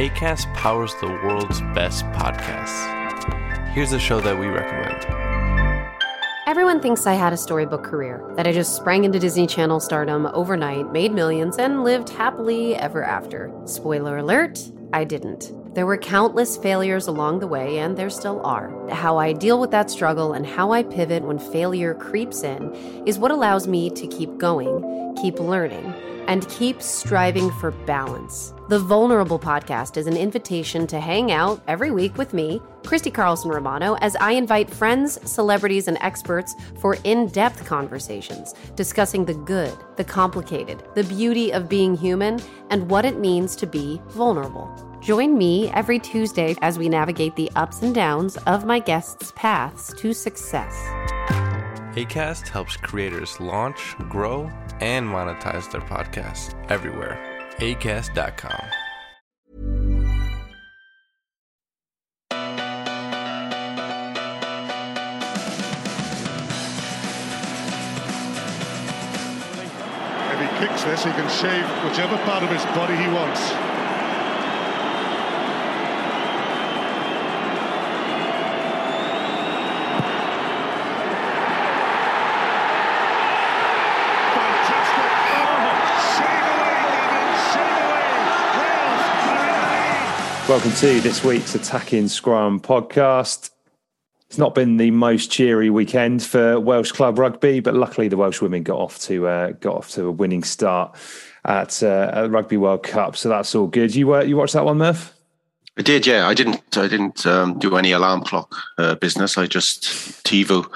ACAST powers the world's best podcasts. Here's a show that we recommend. Everyone thinks I had a storybook career, that I just sprang into Disney Channel stardom overnight, made millions, and lived happily ever after. Spoiler alert, I didn't. There were countless failures along the way, and there still are. How I deal with that struggle and how I pivot when failure creeps in is what allows me to keep going, keep learning, and keep striving for balance. The Vulnerable Podcast is an invitation to hang out every week with me, Christy Carlson Romano, as I invite friends, celebrities, and experts for in depth conversations discussing the good, the complicated, the beauty of being human, and what it means to be vulnerable. Join me every Tuesday as we navigate the ups and downs of my guests' paths to success. ACAST helps creators launch, grow, and monetize their podcasts everywhere. ACAST.com. If he kicks this, he can shave whichever part of his body he wants. Fantastic. Oh, shave away, David, shave away. Wales are in the lead. Welcome to this week's Attacking Scrum podcast. It's not been the most cheery weekend for Welsh club rugby, but luckily the Welsh women got off to uh, got off to a winning start at, uh, at Rugby World Cup, so that's all good. You uh, you watched that one, Murph? I did, yeah. I didn't. I didn't um, do any alarm clock uh, business. I just TiVo,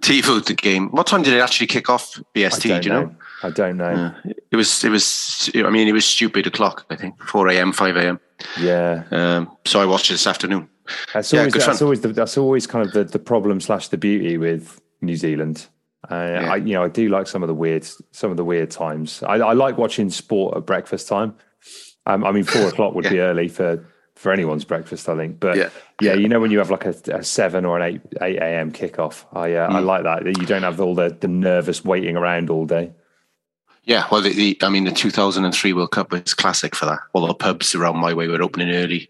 TiVo the game. What time did it actually kick off? BST, do you know? I don't know. Uh, it was. It was. I mean, it was stupid o'clock. I think four a.m., five a.m. Yeah, Um, so I watched it this afternoon. that's always good that's fun. always the, that's always kind of the, the problem slash the beauty with New Zealand. Uh, I you know I do like some of the weird some of the weird times. I, I like watching sport at breakfast time. Um, I mean, four o'clock would be early for for anyone's breakfast, I think. But yeah, Yeah. you know when you have like a, a seven or an eight eight a.m. kickoff, I uh, Mm. I like that. that You don't have all the the nervous waiting around all day. Yeah, well, the, the, I mean, the 2003 World Cup was classic for that. All the pubs around my way were opening early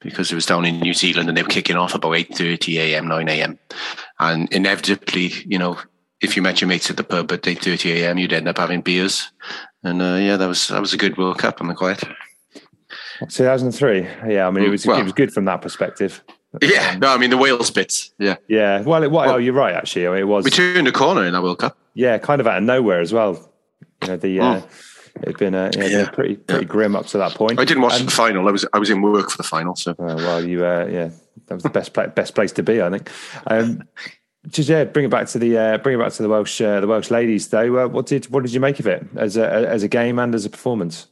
because it was down in New Zealand and they were kicking off about 8.30 a.m., 9 a.m. And inevitably, you know, if you met your mates at the pub at 8.30 a.m., you'd end up having beers. And uh, yeah, that was that was a good World Cup, am I quiet? 2003. Yeah, I mean it Mm, was well- it was good from that perspective. Yeah, no, I mean, the Wales bits, yeah. Yeah, well, it, well, oh, you're right. Actually, I mean, it was. We turned a corner in that World Cup. Yeah, kind of out of nowhere as well. You know, the uh, it'd been uh, yeah, Mm. Yeah. pretty pretty grim up to that point. I didn't watch And- the final. I was I was in work for the final, so Uh, well, you uh, yeah, that was the best pla- best place to be, I think. Um, just yeah, bring it back to the uh, bring it back to the Welsh uh, the Welsh ladies though. Uh, what did what did you make of it as a as a game and as a performance?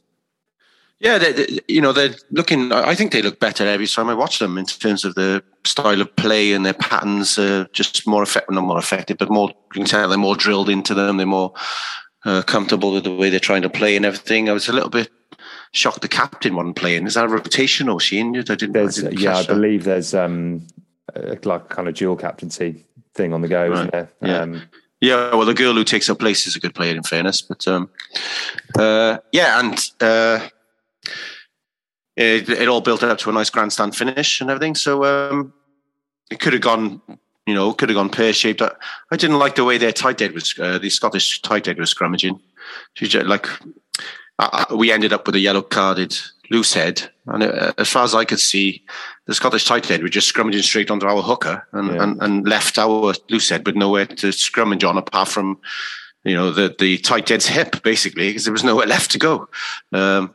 Yeah, they, they- you know they're looking. I I think they look better every time I watch them in terms of the style of play and their patterns. Uh, just more effective, not more effective, but more. You can tell they're more drilled into them. They're more uh, comfortable with the way they're trying to play and everything. I was a little bit shocked the captain wasn't playing. Is that a rotation or she injured? I didn't. I didn't yeah, I that. believe there's um, a, like kind of dual captaincy thing on the go, isn't there? Yeah. Um, Yeah, well, the girl who takes her place is a good player, in fairness. But um, uh, yeah, and uh, it, it all built up to a nice grandstand finish and everything. So um, it could have gone, you know, could have gone pear shaped. I, I didn't like the way their tight head was, uh, the Scottish tight head was scrummaging. She just, like uh, we ended up with a yellow carded loose head, and uh, as far as I could see, the Scottish tight head were just scrummaging straight onto our hooker and, Yeah. and, and left our loose head with nowhere to scrummage on apart from you know the the tight head's hip basically because there was nowhere left to go. Um,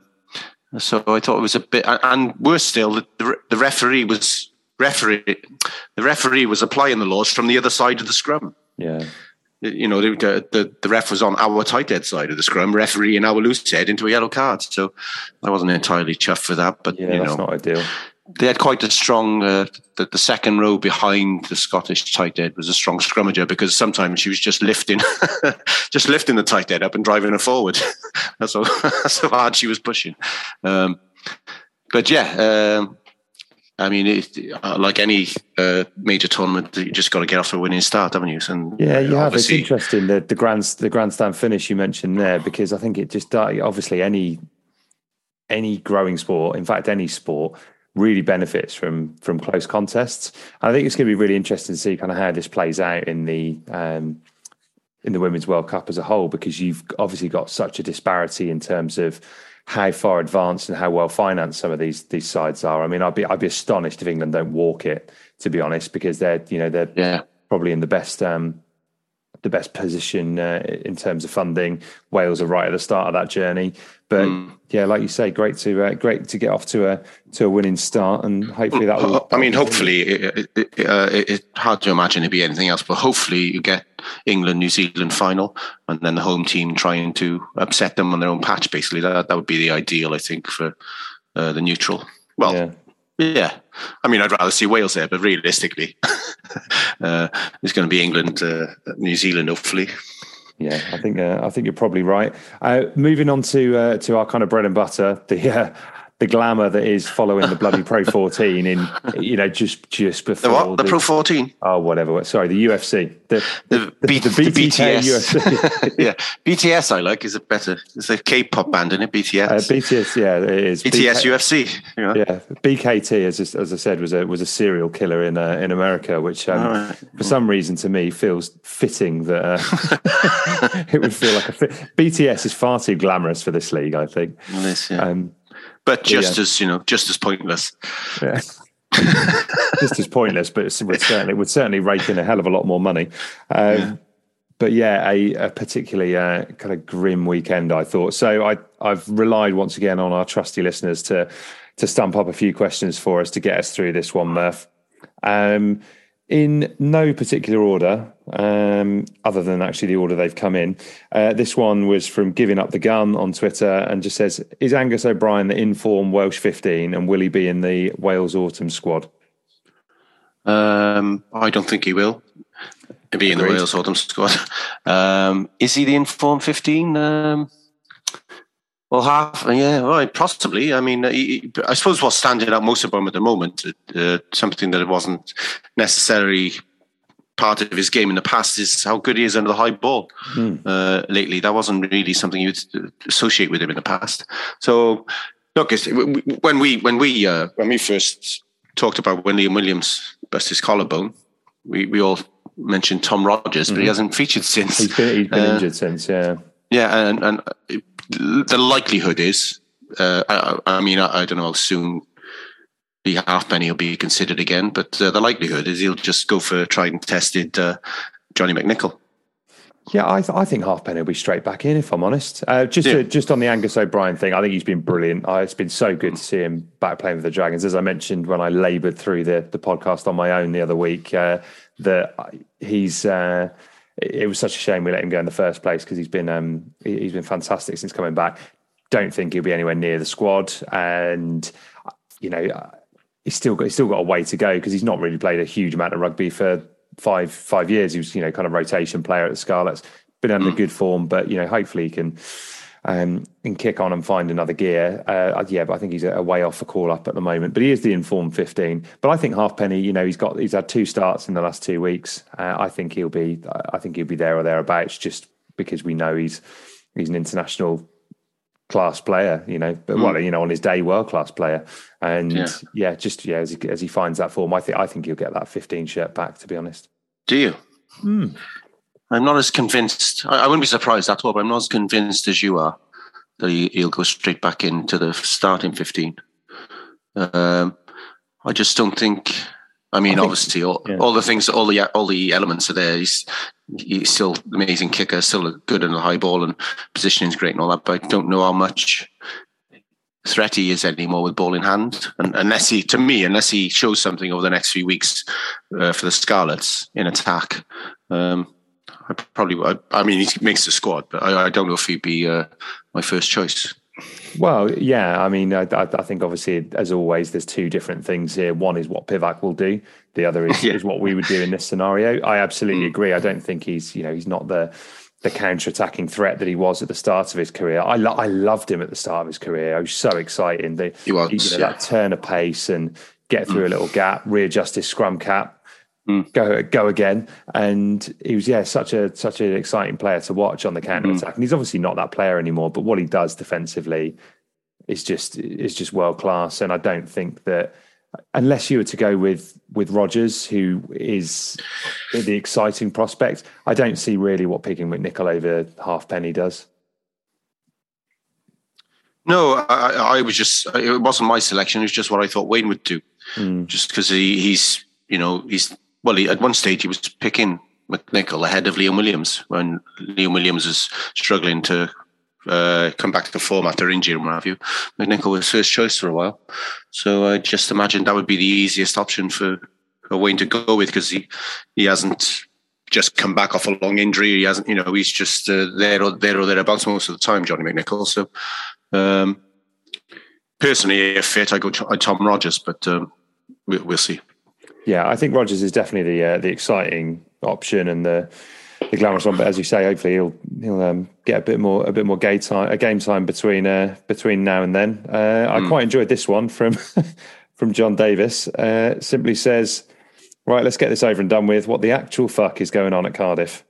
so I thought it was a bit, and worse still, the, the referee was referee the referee was applying the laws from the other side of the scrum yeah. you know, the, the the ref was on our tight head side of the scrum, referee and our loose head into a yellow card. So I wasn't entirely chuffed for that, but Yeah, you that's know, not ideal. they had quite a strong. Uh, the, the second row behind the Scottish tight head was a strong scrummager because sometimes she was just lifting, just lifting the tight head up and driving her forward. that's how that's how hard she was pushing. Um, but yeah. Um, I mean, it, uh, like any uh, major tournament, you just got to get off a winning start, haven't you? And Yeah, you have. It's interesting the the grand the grandstand finish you mentioned there because I think it just uh, obviously any any growing sport, in fact any sport, really benefits from from close contests. I think it's going to be really interesting to see kind of how this plays out in the um, in the Women's World Cup as a whole because you've obviously got such a disparity in terms of how far advanced and how well financed some of these these sides are. I mean, I'd be I'd be astonished if England don't walk it, to be honest, because they're you know they're yeah. probably in the best um, the best position uh, in terms of funding. Wales are right at the start of that journey, but Mm. yeah, like you say, great to uh, great to get off to a to a winning start, and hopefully that will. I mean, hopefully, it, it, it, uh, it- it's hard to imagine it'd be anything else, but hopefully you get England New Zealand final, and then the home team trying to upset them on their own patch. Basically, that that would be the ideal, I think, for uh, the neutral. Well, Yeah. Yeah. I mean, I'd rather see Wales there, but realistically, uh, it's going to be England, uh, New Zealand, hopefully. Yeah, I think uh, I think you're probably right. Uh, moving on to uh, to our kind of bread and butter, the uh, the glamour that is following the bloody Pro 14 in you know just just before The what? The Pro 14? Oh, whatever. Sorry, the UFC. The The, B- the the BTS. UFC. yeah, BTS I like. Is it better? It's a K-pop band, isn't it? BTS. Uh, BTS, yeah, it is. BTS BK UFC. Know? Yeah, BKT, as as I said, was a was a serial killer in uh, in America, which um, right. for some reason to me feels fitting that uh, it would feel like a fit. BTS is far too glamorous for this league, I think. It's, yeah. Um, but just yeah. as you know, just as pointless. yeah. just as pointless, but it would certainly would certainly rake in a hell of a lot more money. Um, But yeah, a, a particularly uh, kind of grim weekend, I thought. So I I've relied once again on our trusty listeners to to stump up a few questions for us to get us through this one, Murph. Um, in no particular order, um, other than actually the order they've come in. Uh, this one was from Giving Up the Gun on Twitter and just says, Is Angus O'Brien the inform Welsh 15 and will he be in the Wales Autumn squad? Um, I don't think he will be in the Wales Autumn squad. Um, is he the inform 15? Well, half, yeah, well, possibly. I mean, I suppose what's standing out most of him at the moment, uh, something that wasn't necessarily part of his game in the past, is how good he is under the high ball. Hmm. Uh, lately, that wasn't really something you'd associate with him in the past. So, look, when we when we uh, when we first talked about when Liam Williams bust his collarbone, we, we all mentioned Tom Rogers, but he Mhm. hasn't featured since. He's been, he's been Uh, injured since, yeah. Yeah, and, and the likelihood is, uh, I, I mean, I, I don't know how soon the Halfpenny will be considered again, but uh, the likelihood is he'll just go for a tried and tested uh, Johnny McNicholl. Yeah, I, th- I think Halfpenny will be straight back in, if I'm honest. Uh, just Yeah. to, just on the Angus O'Brien thing, I think he's been brilliant. Uh, it's been so good to see him back playing with the Dragons. As I mentioned when I laboured through the, the podcast on my own the other week, uh, that I- he's. It was such a shame we let him go in the first place because he's been um, he- he's been fantastic since coming back. Don't think he'll be anywhere near the squad, and you know he's still got he's still got a way to go because he's not really played a huge amount of rugby for five five years. He was you know kind of rotation player at the Scarlets. been under good form, but you know, hopefully he can um, and kick on and find another gear. Uh, yeah, but I think he's a, way off a call up at the moment. But he is the informed 15. But I think Halfpenny, you know, he's got he's had two starts in the last two weeks. Uh, I think he'll be I think he'll be there or thereabouts just because we know he's he's an international class player, you know, but mm. well, you know, on his day, world class player, and yeah. yeah, just yeah, as he, as he finds that form, I think I think he'll get that 15 shirt back. To be honest, do you? Mm. I'm not as convinced. I, I, wouldn't be surprised at all, but I'm not as convinced as you are that he, will go straight back into the starting 15. Um, I just don't think. I mean, I think, obviously, all, yeah. all, the things, all the all the elements are there. He's he's still an amazing kicker, still good in the high ball, and positioning is great and all that. But I don't know how much threat he is anymore with ball in hand, and unless he, to me, unless he shows something over the next few weeks uh, for the Scarlets in attack. Um, I probably, I, I, mean, he makes the squad, but I, I don't know if he'd be uh, my first choice. Well, yeah, I mean, I, I, think obviously, as always, there's two different things here. One is what Pivac will do. The other is, yeah. is what we would do in this scenario. I absolutely mm. agree. I don't think he's, you know, he's not the the counter-attacking threat that he was at the start of his career. I lo- I loved him at the start of his career. I was so exciting. The, he was, you know, yeah. that turn of pace and get through mm. a little gap, readjust his scrum cap Mm. Go go again, and he was yeah such a such an exciting player to watch on the counter attack. Mm. And he's obviously not that player anymore, but what he does defensively is just is just world class. And I don't think that unless you were to go with with Rogers, who is the exciting prospect, I don't see really what picking McNicholl over Halfpenny does. No, I, I, was just it wasn't my selection. It was just what I thought Wayne would do, mm. just because he, he's you know he's well, he, at one stage he was picking McNicholl ahead of Liam Williams when Liam Williams was struggling to uh, come back to the form after injury and what have you. McNicholl was first choice for a while. So I just imagined that would be the easiest option for, for Wayne to go with because he, he hasn't just come back off a long injury. He hasn't, you know, he's just uh, there or there or thereabouts most of the time, Johnny McNicholl. So um, personally, if fit, I go Tom Rogers, but um, we, we'll see. Yeah, I think Rogers is definitely the uh, the exciting option and the the glamorous one. But as you say, hopefully he'll he'll um, get a bit more a bit more game time a game time between uh, between now and then. Uh, mm. I hmm. quite enjoyed this one from from John Davis. Uh, simply says, "Right, let's get this over and done with. What the actual fuck is going on at Cardiff?"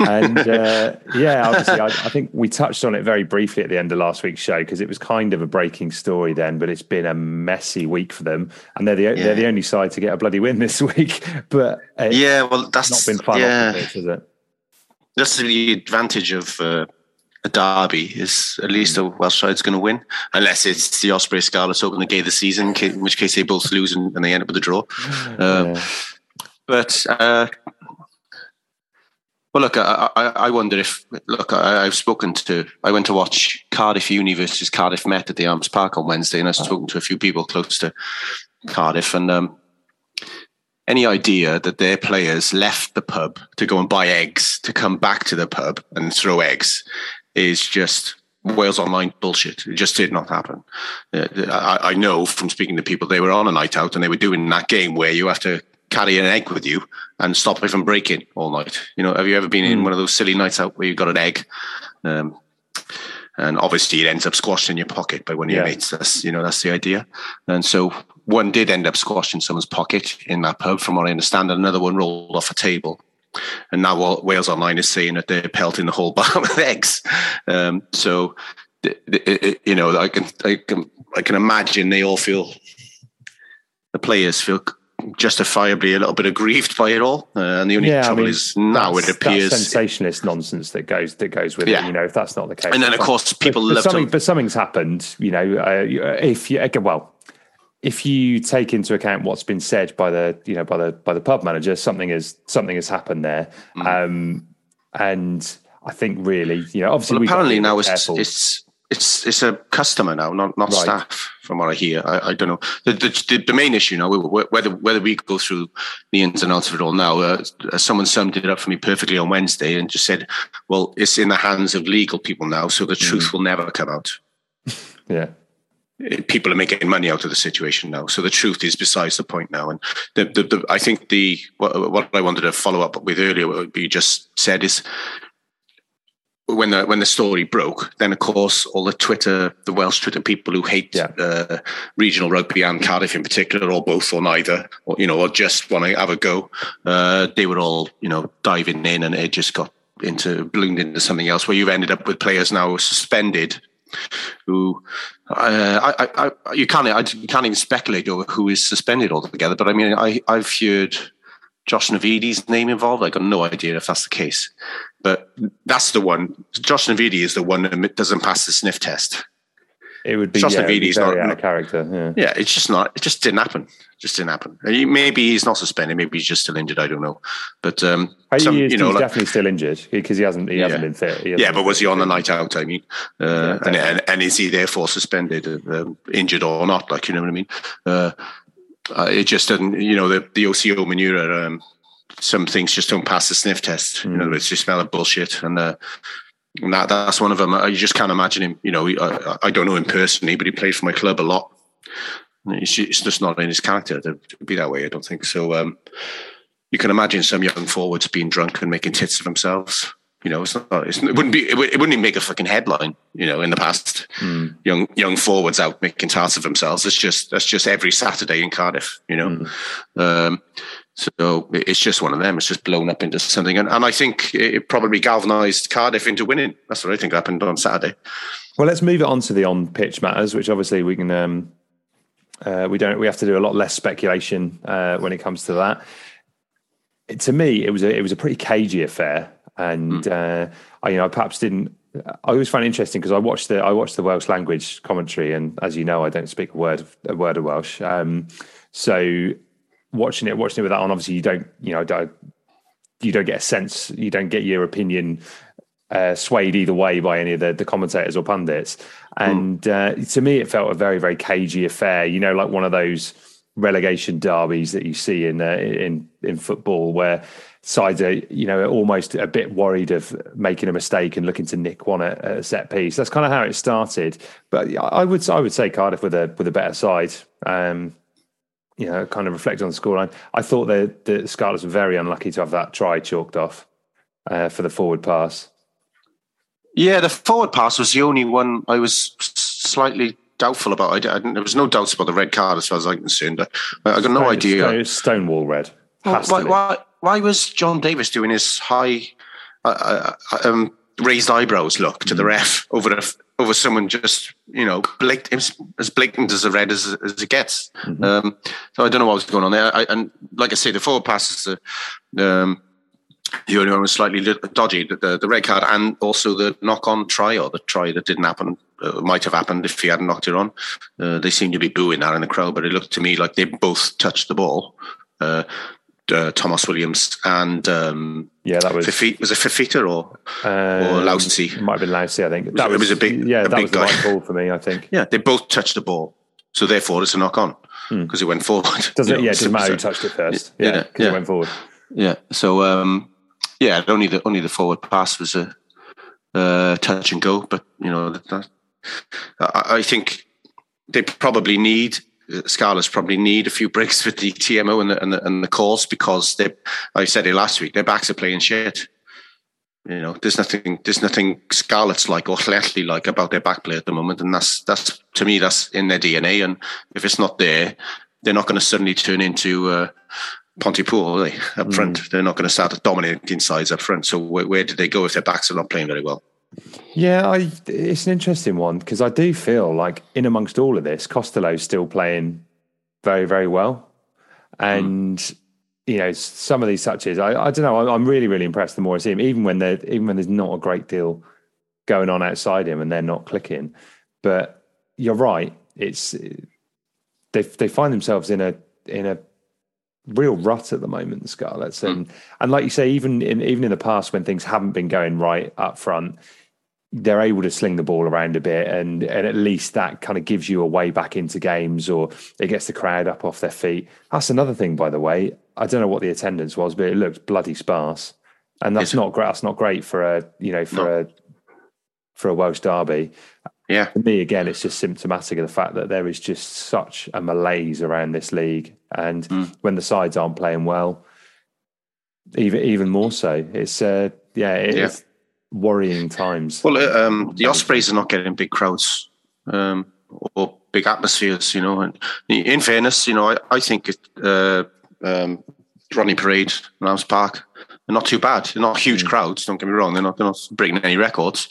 And uh, yeah, obviously, I, I, think we touched on it very briefly at the end of last week's show because it was kind of a breaking story then, but it's been a messy week for them, and they're the yeah. they're the only side to get a bloody win this week. But yeah, well, that's not been fun, yeah. This, is it? That's the advantage of. Uh, a derby is at least a Welsh side's going to win, unless it's the Osprey Scarlets open the game of the season, in which case they both lose and, and they end up with a draw. Um, yeah. But uh, well, look, I, I, I wonder if look, I, have spoken to. I went to watch Cardiff Uni versus Cardiff Met at the Arms Park on Wednesday, and I've spoken to a few people close to Cardiff, and um, any idea that their players left the pub to go and buy eggs to come back to the pub and throw eggs is just Wales Online bullshit. It just did not happen. Uh, I, I know from speaking to people, they were on a night out and they were doing that game where you have to carry an egg with you and stop it from breaking all night. You know, have you ever been in hmm. one of those silly nights out where you've got an egg? Um, and obviously it ends up squashed in your pocket by one of your mates. That's you know, that's the idea. And so one did end up squashed in someone's pocket in that pub, from what I understand, and another one rolled off a table. And now Wales Online is saying that they're pelting the whole bar with eggs. Um, so, you know, I can, I can, I can imagine they all feel, the players feel justifiably a little bit aggrieved by it all. Uh, and the only yeah, trouble I mean, is now it appears sensationalist nonsense that goes that goes with yeah. it. You know, if that's not the case, and then of course people but, but something, but something's happened. You know, uh, if you well, if you take into account what's been said by the you know by the by the pub manager, something has something has happened there, mm. um, and I think really, you know, obviously, well, apparently now it's, it's it's it's a customer now, not not right. staff. From what I hear, I, I don't know. The, the, the main issue now, whether whether we go through the ins and outs of it all now, uh, someone summed it up for me perfectly on Wednesday and just said, "Well, it's in the hands of legal people now, so the truth mm. will never come out." yeah, people are making money out of the situation now. So the truth is besides the point now. And the, the, the, I think the what, what, I wanted to follow up with earlier, what you just said is when the when the story broke, then of course all the Twitter, the Welsh Twitter people who hate Yeah. uh, regional rugby and Cardiff in particular, or both or neither, or you know, or just want to have a go, uh, they were all you know diving in, and it just got into ballooned into something else. Where you've ended up with players now suspended, who uh, I, I, I, you can't I, can't even speculate over who is suspended altogether. But I mean, I I've heard Josh Navidi's name involved. I got no idea if that's the case, but that's the one. Josh Navidi is the one that doesn't pass the sniff test. It would be, Josh yeah, Navidi's very not- out of character. Yeah. Yeah, it's just not. It just didn't happen. It just didn't happen. Uh, Maybe he's not suspended. Maybe he's just still injured. I don't know. But um, some- you know, he's like- definitely still injured because he hasn't he hasn't been fit. Hasn't yeah, but was he on the night out? I mean, uh, and, and and is he therefore suspended, uh, um, injured or not? Like you know what I mean? Uh, uh, it just doesn't. You know, the the OCO manure. Um, some things just don't pass the sniff test. You know, it's just smell of bullshit, and uh, and that that's one of them. I just can't imagine him. You know, I, I don't know him personally, but he played for my club a lot. It's, it's just not in his character to be that way. I don't think so. Um, you can imagine some young forwards being drunk and making tits of themselves. You know, it's not. It's, it wouldn't be. It, would, it wouldn't even make a fucking headline. You know, in the past, young young forwards out making tarts of themselves. It's just that's just every Saturday in Cardiff. You know, um, so it's just one of them. It's just blown up into something, and, and I think it probably galvanised Cardiff into winning. That's what I think happened on Saturday. Well, let's move it on to the on pitch matters, which obviously we can. Um, uh, we don't. We have to do a lot less speculation uh, when it comes to that. It- to me, it was a it was a pretty cagey affair, and uh, I you know I perhaps didn't. I always find it interesting because I watched the I watched the Welsh language commentary, and as you know, I don't speak a word of, a word of Welsh. Um, so watching it, watching it with that on, obviously you don't you know don't, you don't get a sense, you don't get your opinion uh, swayed either way by any of the, the commentators or pundits. And uh, to me, it felt a very, very cagey affair. You know, like one of those relegation derbies that you see in uh, in in football, where sides are you know almost a bit worried of making a mistake and looking to nick one at, a set piece. That's kind of how it started. But I would I would say Cardiff with a with a better side. Um, you know, kind of reflect on the scoreline. I thought that the Scarlets were very unlucky to have that try chalked off uh, for the forward pass. Yeah, the forward pass was the only one I was slightly doubtful about. I, didn't- there was no doubts about the red card as far as I'm concerned. I, I got no Stone- idea. Stone- Stonewall red. Well, why, why, why was Jon Davies doing his high, uh, uh, um, raised eyebrows look to Mm. the ref over a, over someone just you know blatant, as, blatant as a red as, as it gets? Mm-hmm. Um, so I don't know what was going on there. I, and like I say, the forward passes. Uh, um, the only one was slightly dodgy, the, the, the red card, and also the knock-on try or the try that didn't happen. Uh, might have happened if he hadn't knocked it on. Uh, they seemed to be booing that in the crowd, but it looked to me like they both touched the ball. Uh, uh, Tomos Williams and um, Yeah, that was Fifita, was it Fifita or um, or Lousi? It might have been Lousi, I think. was- That it was a big- yeah, a that big was the guy. right call for me. I think. Yeah, they both touched the ball, so therefore it's a knock on because it went forward. Does You it? Yeah, it doesn't matter who touched it first. Yeah, Yeah, because yeah. it went forward. Yeah. So um, yeah, only the only the forward pass was a uh, touch and go, but you know that, that I, I think they probably need Scarlets probably need a few breaks with the TMO and the and the, and the calls because they. I said it last week. Their backs are playing shit. You know, there's nothing, there's nothing Scarlets like or Llanelli like about their back play at the moment, and that's that's to me that's in their DNA. And if it's not there, they're not going to suddenly turn into uh, Pontypool, are they? Up front, they're not going to start dominating sides up front. So where, where did they go if their backs are not playing very well? Yeah, I, it's an interesting one because I do feel like in amongst all of this, Costelow's still playing very, very well, hmm. and you know some of these touches. I, I don't know. I'm really, really impressed the more I see him, even when they even when there's not a great deal going on outside him and they're not clicking. But you're right. It's they they find themselves in a in a real rut at the moment, Scarlets, hmm. and and like you say, even in even in the past when things haven't been going right up front, they're able to sling the ball around a bit, and and at least that kind of gives you a way back into games, or it gets the crowd up off their feet. That's another thing, by the way. I don't know what the attendance was, but it looked bloody sparse, and that's not great. That's not great for a you know for a for a Welsh derby. Yeah. For me, again, it's just symptomatic of the fact that there is just such a malaise around this league, and when the sides aren't playing well, even even more so. It's uh, yeah, it's worrying times. Well, uh, um, the Ospreys are not getting big crowds um, or big atmospheres, you know. And in fairness, you know, I, I think it, uh, um, Rodney Parade, Arms Park, are not too bad. They're not huge mm. crowds. Don't get me wrong. They're not, they're not breaking any records,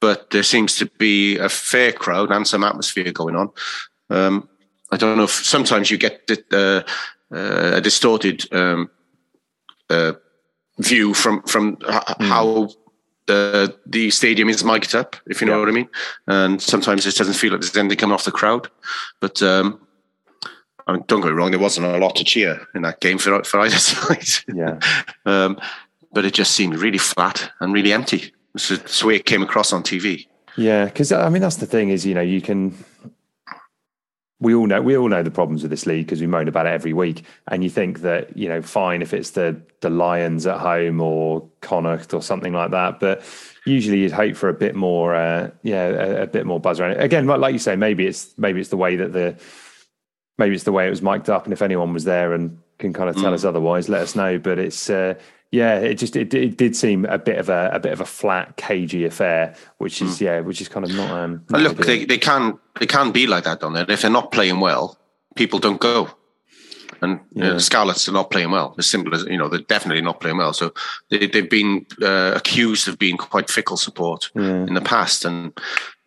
but there seems to be a fair crowd and some atmosphere going on. Um, I don't know if sometimes you get uh, uh, a distorted um, uh, view from from mm. how the the stadium is mic'd up, if you know yeah. what I mean. And sometimes it doesn't feel like there's anything coming off the crowd. But um, I mean, don't get me wrong, there wasn't a lot to cheer in that game for for either side. Yeah. um, but it just seemed really flat and really empty. It's the way it came across on TV. Yeah, because I mean that's the thing is you know you can we all know we all know the problems with this league because we moan about it every week. And you think that you know, fine if it's the the Lions at home or Connacht or something like that, but usually you'd hope for a bit more, uh, yeah, a, a, bit more buzz around it. Again, like you say, maybe it's maybe it's the way that the maybe it's the way it was mic'd up, and if anyone was there and can kind of tell mm. us otherwise, let us know. But it's uh, yeah, it just it, it did seem a bit of a a bit of a flat, cagey affair, which is mm. yeah, which is kind of not. Um, not look, they, they can they can be like that, don't they? If they're not playing well, people don't go. And yeah. you know, the Scarlets are not playing well. As simple as you know, they're definitely not playing well. So they, have been uh, accused of being quite fickle support yeah. in the past. And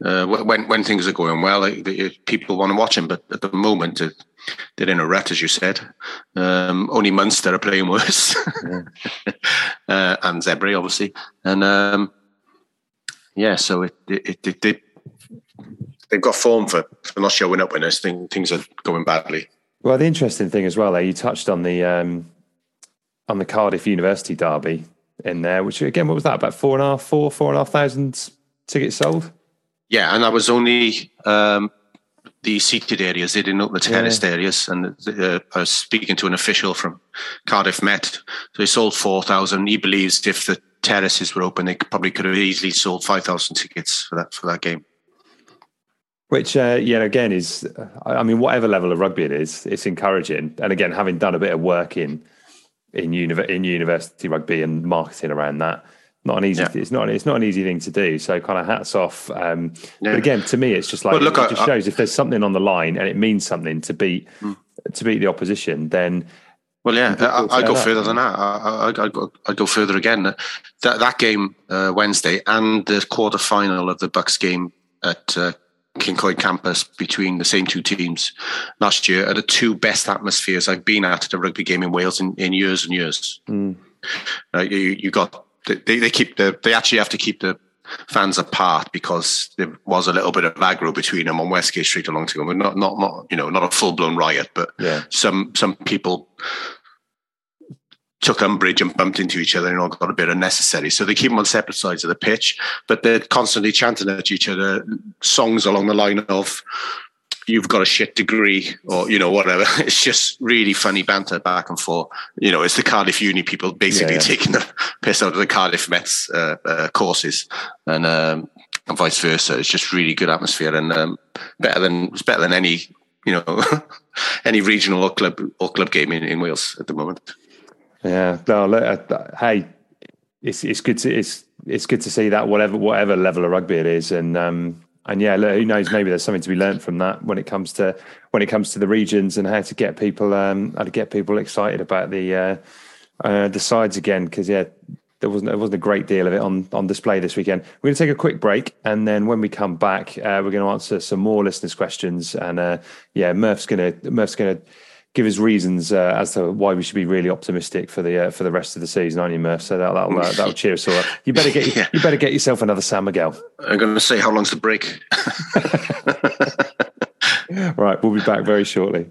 uh, when when things are going well, they, they, people want to watch them. But at the moment, they're in a rut, as you said. Um, only Munster are playing worse, yeah. uh, and Zebre, obviously, and um, yeah. So it, it, it, it, they've got form for, for not showing up when things are going badly. Well, the interesting thing as well, there you touched on the um, on the Cardiff University derby in there, which again, what was that? About four and a half, four, four and a half thousand tickets sold. Yeah, and that was only um, the seated areas. They didn't open the terraced yeah. areas. And uh, I was speaking to an official from Cardiff Met. So he sold 4,000. He believes if the terraces were open, they probably could have easily sold 5,000 tickets for that, for that game. Which, uh, yeah, again, is, I mean, whatever level of rugby it is, it's encouraging. And again, having done a bit of work in, in, uni- in university rugby and marketing around that, not an easy. Yeah. It's not. It's not an easy thing to do. So kind of hats off. Um, yeah. But again, to me, it's just like look, it, just shows I, if there's something on the line and it means something to beat mm. to beat the opposition, then. Well, yeah, I, I go further than that. I, I, go, I go further again. That that game uh, Wednesday and the quarter final of the BUCS game at uh, Cyncoed campus between the same two teams last year are the two best atmospheres I've been at at a rugby game in Wales in, in years and years. Mm. Uh, you, you got they, they keep the they actually have to keep the fans apart because there was a little bit of aggro between them on Westgate Street along to them. Not not not you know not a full blown riot, but yeah. some some people took umbrage and bumped into each other and all got a bit unnecessary. So they keep them on separate sides of the pitch, but they're constantly chanting at each other songs along the line of you've got a shit degree or you know whatever. It's just really funny banter back and forth. You know it's the cardiff uni people basically yeah, yeah. taking the piss out of the cardiff mets uh, uh, courses. And, um, and vice versa. It's just really good atmosphere and um, better than it's better than any you know any regional or club or club game in, in wales at the moment yeah no hey it's it's good to it's it's good to see that whatever whatever level of rugby it is and um and yeah, who knows? Maybe there's something to be learned from that when it comes to when it comes to the regions and how to get people um, how to get people excited about the uh, uh, the sides again. Because yeah, there wasn't there wasn't a great deal of it on on display this weekend. We're going to take a quick break, and then when we come back, uh, we're going to answer some more listeners' questions. And uh, yeah, Murph's going to Murph's going to give us reasons uh, as to why we should be really optimistic for the uh, for the rest of the season, aren't you, Murph? So that, will uh, that'll cheer us all up. You better get yeah. you better get yourself another San Miguel. I'm going to say how long's the break. right, we'll be back very shortly.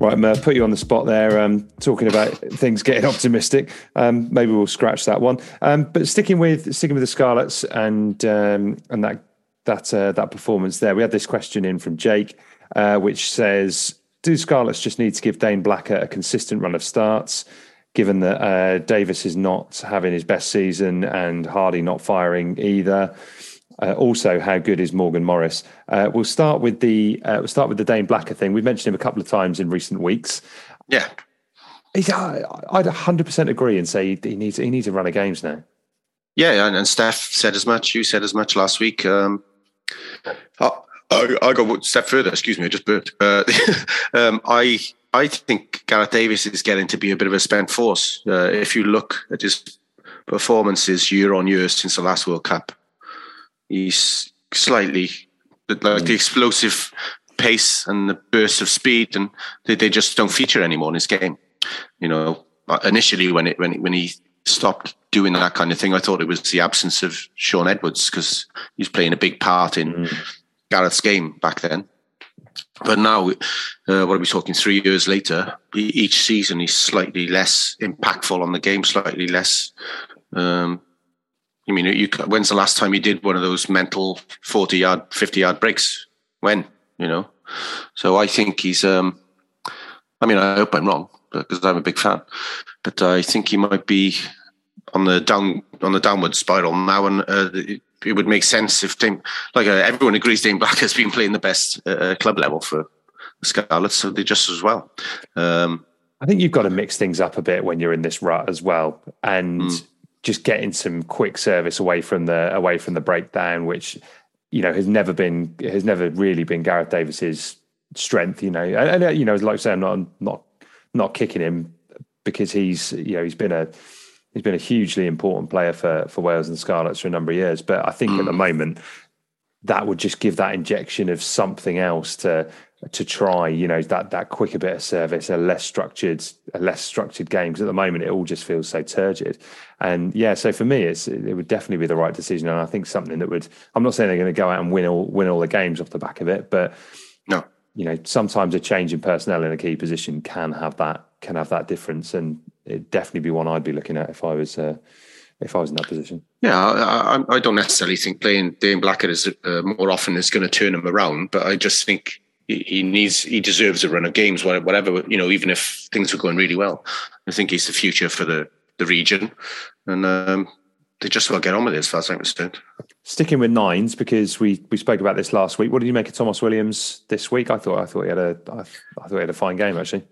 Right, Murph, put you on the spot there, um, talking about things getting optimistic. Um, maybe we'll scratch that one. Um, but sticking with sticking with the Scarlets and um, and that that uh, that performance there, we had this question in from Jake, uh, which says, "Do Scarlets just need to give Dane Blacker a consistent run of starts?" Given that uh, Davies is not having his best season and Hardy not firing either, Uh, also, how good is Morgan Morris? Uh, we'll start with the uh, we'll start with the Dane Blacker thing. We've mentioned him a couple of times in recent weeks. Yeah, He's, I, I'd 100% agree and say he needs he needs a run of games now. Yeah, and, and Steph said as much. You said as much last week. Um, I, I, I go a step further. Excuse me, I just burped. Uh, um, I I think Gareth Davies is getting to be a bit of a spent force. Uh, if you look at his performances year on year since the last World Cup, he's slightly like mm. the explosive pace and the burst of speed, and they, they just don't feature anymore in his game. You know, initially when it when when he stopped doing that kind of thing, I thought it was the absence of Sean Edwards because he's playing a big part in mm. Gareth's game back then. But now, uh, what are we talking? Three years later, each season he's slightly less impactful on the game, slightly less. Um, I mean, you, when's the last time you did one of those mental forty-yard, fifty-yard breaks? When you know? So I think he's. Um, I mean, I hope I'm wrong because I'm a big fan, but I think he might be on the down on the downward spiral now, and uh, it, it, would make sense if Dane, like uh, everyone agrees, Dane Black has been playing the best uh, uh, club level for the Scarlets, so they just as well. Um, I think you've got to mix things up a bit when you're in this rut as well, and mm. Just getting some quick service away from the away from the breakdown, which you know has never been has never really been Gareth Davies's strength. You know, and, and you know, like I say, I'm not not not kicking him because he's you know he's been a he's been a hugely important player for for Wales and Scarlets for a number of years. But I think mm. at the mm. moment that would just give that injection of something else to to try, you know, that that quicker bit of service, a less structured, a less structured game. Because at the moment, it all just feels so turgid. And yeah, so for me, it's it would definitely be the right decision. And I think something that would. I'm not saying they're going to go out and win all win all the games off the back of it, but no, you know, sometimes a change in personnel in a key position can have that can have that difference, and it'd definitely be one I'd be looking at if I was uh, if I was in that position. Yeah, I, I, don't necessarily think playing Dane Blacker is uh, more often is going to turn him around, but I just think he needs he deserves a run of games, whatever you know, even if things were going really well. I think he's the future for the the region, and um, they just will get on with it as far as I'm concerned. Sticking with nines because we we spoke about this last week. What did you make of Tomos Williams this week? I thought I thought he had a I, I thought he had a fine game actually.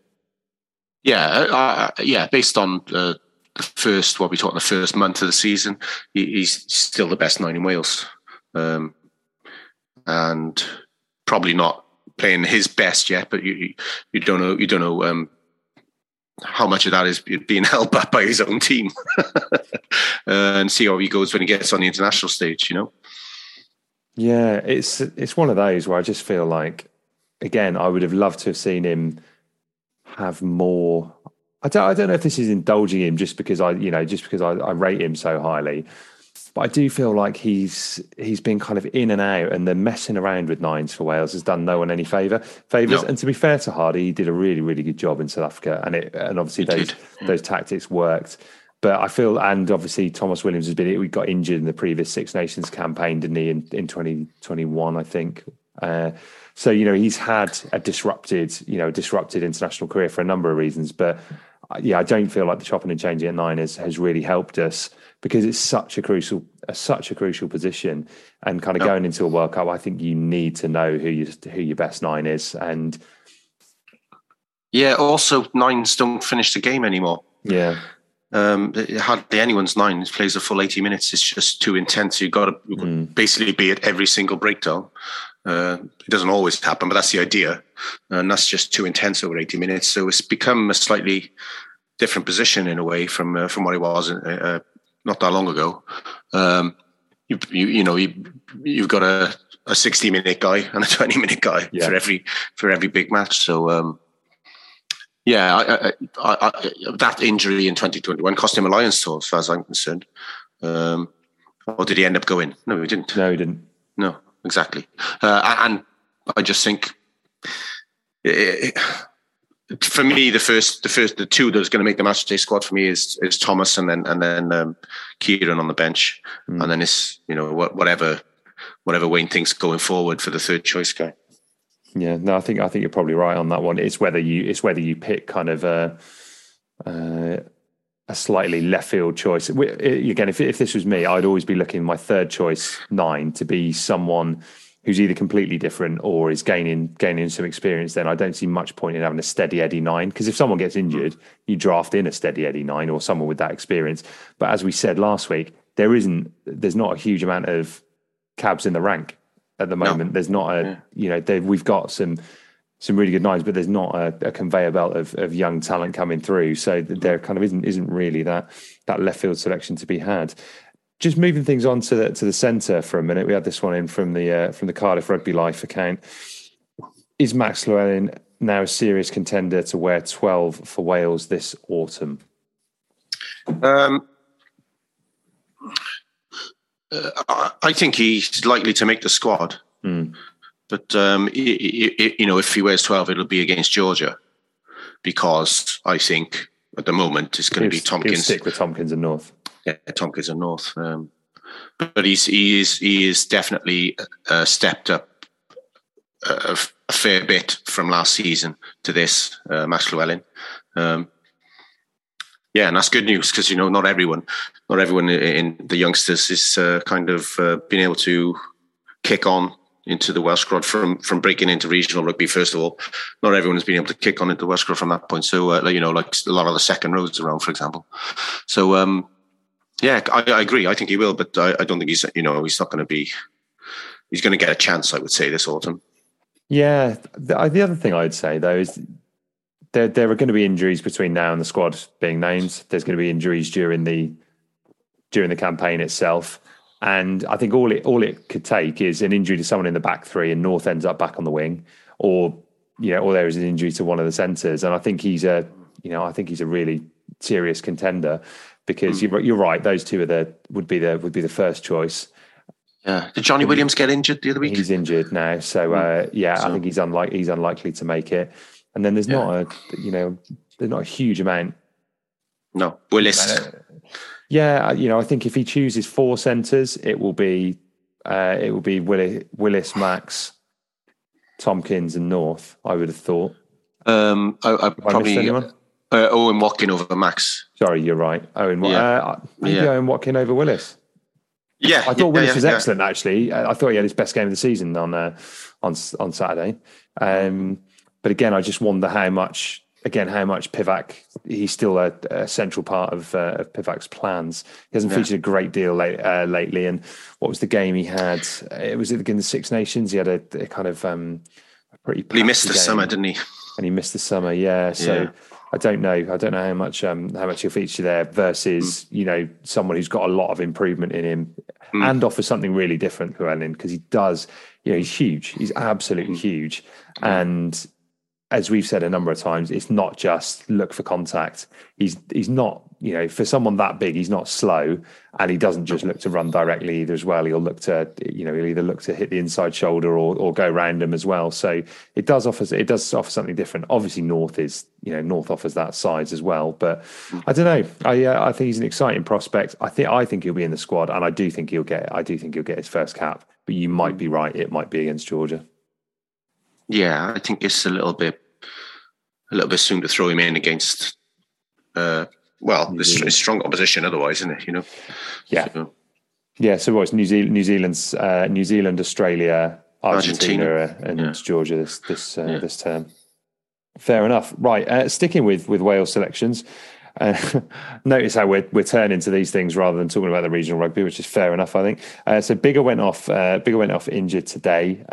Yeah, uh, yeah. Based on uh, the first what we talked about the first month of the season, he, he's still the best nine in Wales, um, and probably not playing his best yet. But you you don't know you don't know um, how much of that is being held back by his own team uh, and see how he goes when he gets on the international stage, you know? Yeah, it's it's one of those where I just feel like, again, I would have loved to have seen him have more. I don't, I don't know if this is indulging him just because I, you know, just because I, I rate him so highly. But I do feel like he's he's been kind of in and out, and the messing around with nines for Wales has done no one any favour favours. No. And to be fair to Hardy, he did a really really good job in South Africa, and it and obviously he those yeah. those tactics worked. But I feel, and obviously Tomos Williams has been. We got injured in the previous Six Nations campaign, didn't he? In in twenty twenty one, I think. Uh, so you know he's had a disrupted, you know, disrupted international career for a number of reasons. But yeah, I don't feel like the chopping and changing at nine has has really helped us because it's such a crucial a, such a crucial position and kind of going into a World Cup I think you need to know who you who your best nine is and yeah also nines don't finish the game anymore. Yeah um, hardly anyone's nine plays a full 80 minutes it's just too intense you've got to mm. basically be at every single breakdown uh, it doesn't always happen but that's the idea and that's just too intense over 80 minutes so it's become a slightly different position in a way from uh, from what it was uh, uh not that long ago. Um, you, you, you know you you've got a, a sixty minute guy and a twenty minute guy yeah. for every for every big match. So um, yeah, I, I, I, that injury in 2021 cost him a Lions tour, as far as I'm concerned. Um, or did he end up going? No, he didn't. No, he didn't. No, exactly. Uh, and I just think. It, for me, the first, the first, the two that's going to make the match day squad for me is is Tomos and then and then um, Kieran on the bench, mm. and then it's you know whatever whatever Wayne thinks going forward for the third choice guy. Yeah, no, I think I think you're probably right on that one. It's whether you it's whether you pick kind of a uh, a slightly left field choice. We, again, if if this was me, I'd always be looking my third choice nine to be someone who's either completely different or is gaining gaining some experience. Then I don't see much point in having a steady Eddie nine because if someone gets injured, you draft in a steady Eddie nine or someone with that experience. But as we said last week, there isn't there's not a huge amount of cabs in the rank at the moment. No. There's not a yeah. you know we've got some some really good nines, but there's not a, a, conveyor belt of, of young talent coming through. So there kind of isn't isn't really that that left field selection to be had. Just moving things on to the to the centre for a minute. We had this one in from the uh, from the Cardiff Rugby Life account. Is Max Llewellyn now a serious contender to wear 12 for Wales this autumn? Um, uh, I think he's likely to make the squad. Mm. But um, you know, if he wears twelve, it'll be against Georgia, because I think at the moment it's going to be Tompkins. stick with Tompkins and North. Yeah, Tompkins and North. Um, but he's he is he is definitely uh, stepped up a, a, fair bit from last season to this, uh, Max Llewellyn. Um, yeah, and that's good news because you know not everyone, not everyone in the youngsters is uh, kind of uh, being able to kick on into the Welsh squad from from breaking into regional rugby. First of all, not everyone has been able to kick on into the Welsh squad from that point. So uh, you know, like a lot of the second roads around, for example. So um, yeah, I, I, agree. I think he will, but I, I don't think he's you know he's not going to be. He's going to get a chance, I would say, this autumn. Yeah, the, the other thing I'd say though is there there are going to be injuries between now and the squad being named. There's going to be injuries during the during the campaign itself. And I think all it all it could take is an injury to someone in the back three, and North ends up back on the wing, or you know, or there is an injury to one of the centres. And I think he's a you know I think he's a really serious contender because mm. you're you're right. Those two are the would be the would be the first choice. Yeah. Did Johnny Williams get injured the other week? He's injured now, so hmm. uh, yeah, so. I think he's unlikely he's unlikely to make it. And then there's yeah. not a you know there's not a huge amount. No, Willis. Yeah, you know, I think if he chooses four centres, it will be uh, it will be Willis, Willis, Max, Tompkins, and North. I would have thought. Um, I, I probably uh, Owen Watkin over Max. Sorry, you're right. Owen, yeah. uh, maybe yeah. Owen Watkin over Willis. Yeah, I thought yeah, Willis was excellent. Actually, I thought he had his best game of the season on uh, on on Saturday. Um, but again, I just wonder how much again how much Pivac he's still a, a central part of, uh, of Pivac's plans. He hasn't yeah. featured a great deal late, uh, lately. And what was the game he had? It was against the Six Nations. He had a, a kind of um, a pretty. He missed the game. summer, didn't he? And he missed the summer, yeah. So. Yeah. I don't know. I don't know how much um, how much he'll feature there versus mm. you know someone who's got a lot of improvement in him mm. and offers something really different, Llewellyn, because he does. You know, he's huge. He's absolutely mm. huge, and as we've said a number of times, it's not just look for contact. He's he's not, you know, for someone that big, he's not slow, and he doesn't just look to run directly either as well. He'll look to, you know, he'll either look to hit the inside shoulder or or go him as well. So it does offer it does offer something different. Obviously, North is, you know, North offers that size as well. But I don't know. I uh, I think he's an exciting prospect. I think I think he'll be in the squad, and I do think he'll get. I do think he'll get his first cap. But you might be right; it might be against Georgia. Yeah, I think it's a little bit a little bit soon to throw him in against. Uh, well, there's strong opposition otherwise, isn't it? You know. Yeah. So, yeah. So what's New Zealand? New Zealand's uh, New Zealand, Australia, Argentina, Argentina. and yeah. Georgia this this uh, yeah. this term. Fair enough. Right. Uh, sticking with with Wales selections. Uh, notice how we're we're turning to these things rather than talking about the regional rugby, which is fair enough, I think. Uh, so Biggar went off. Uh, Biggar went off injured today.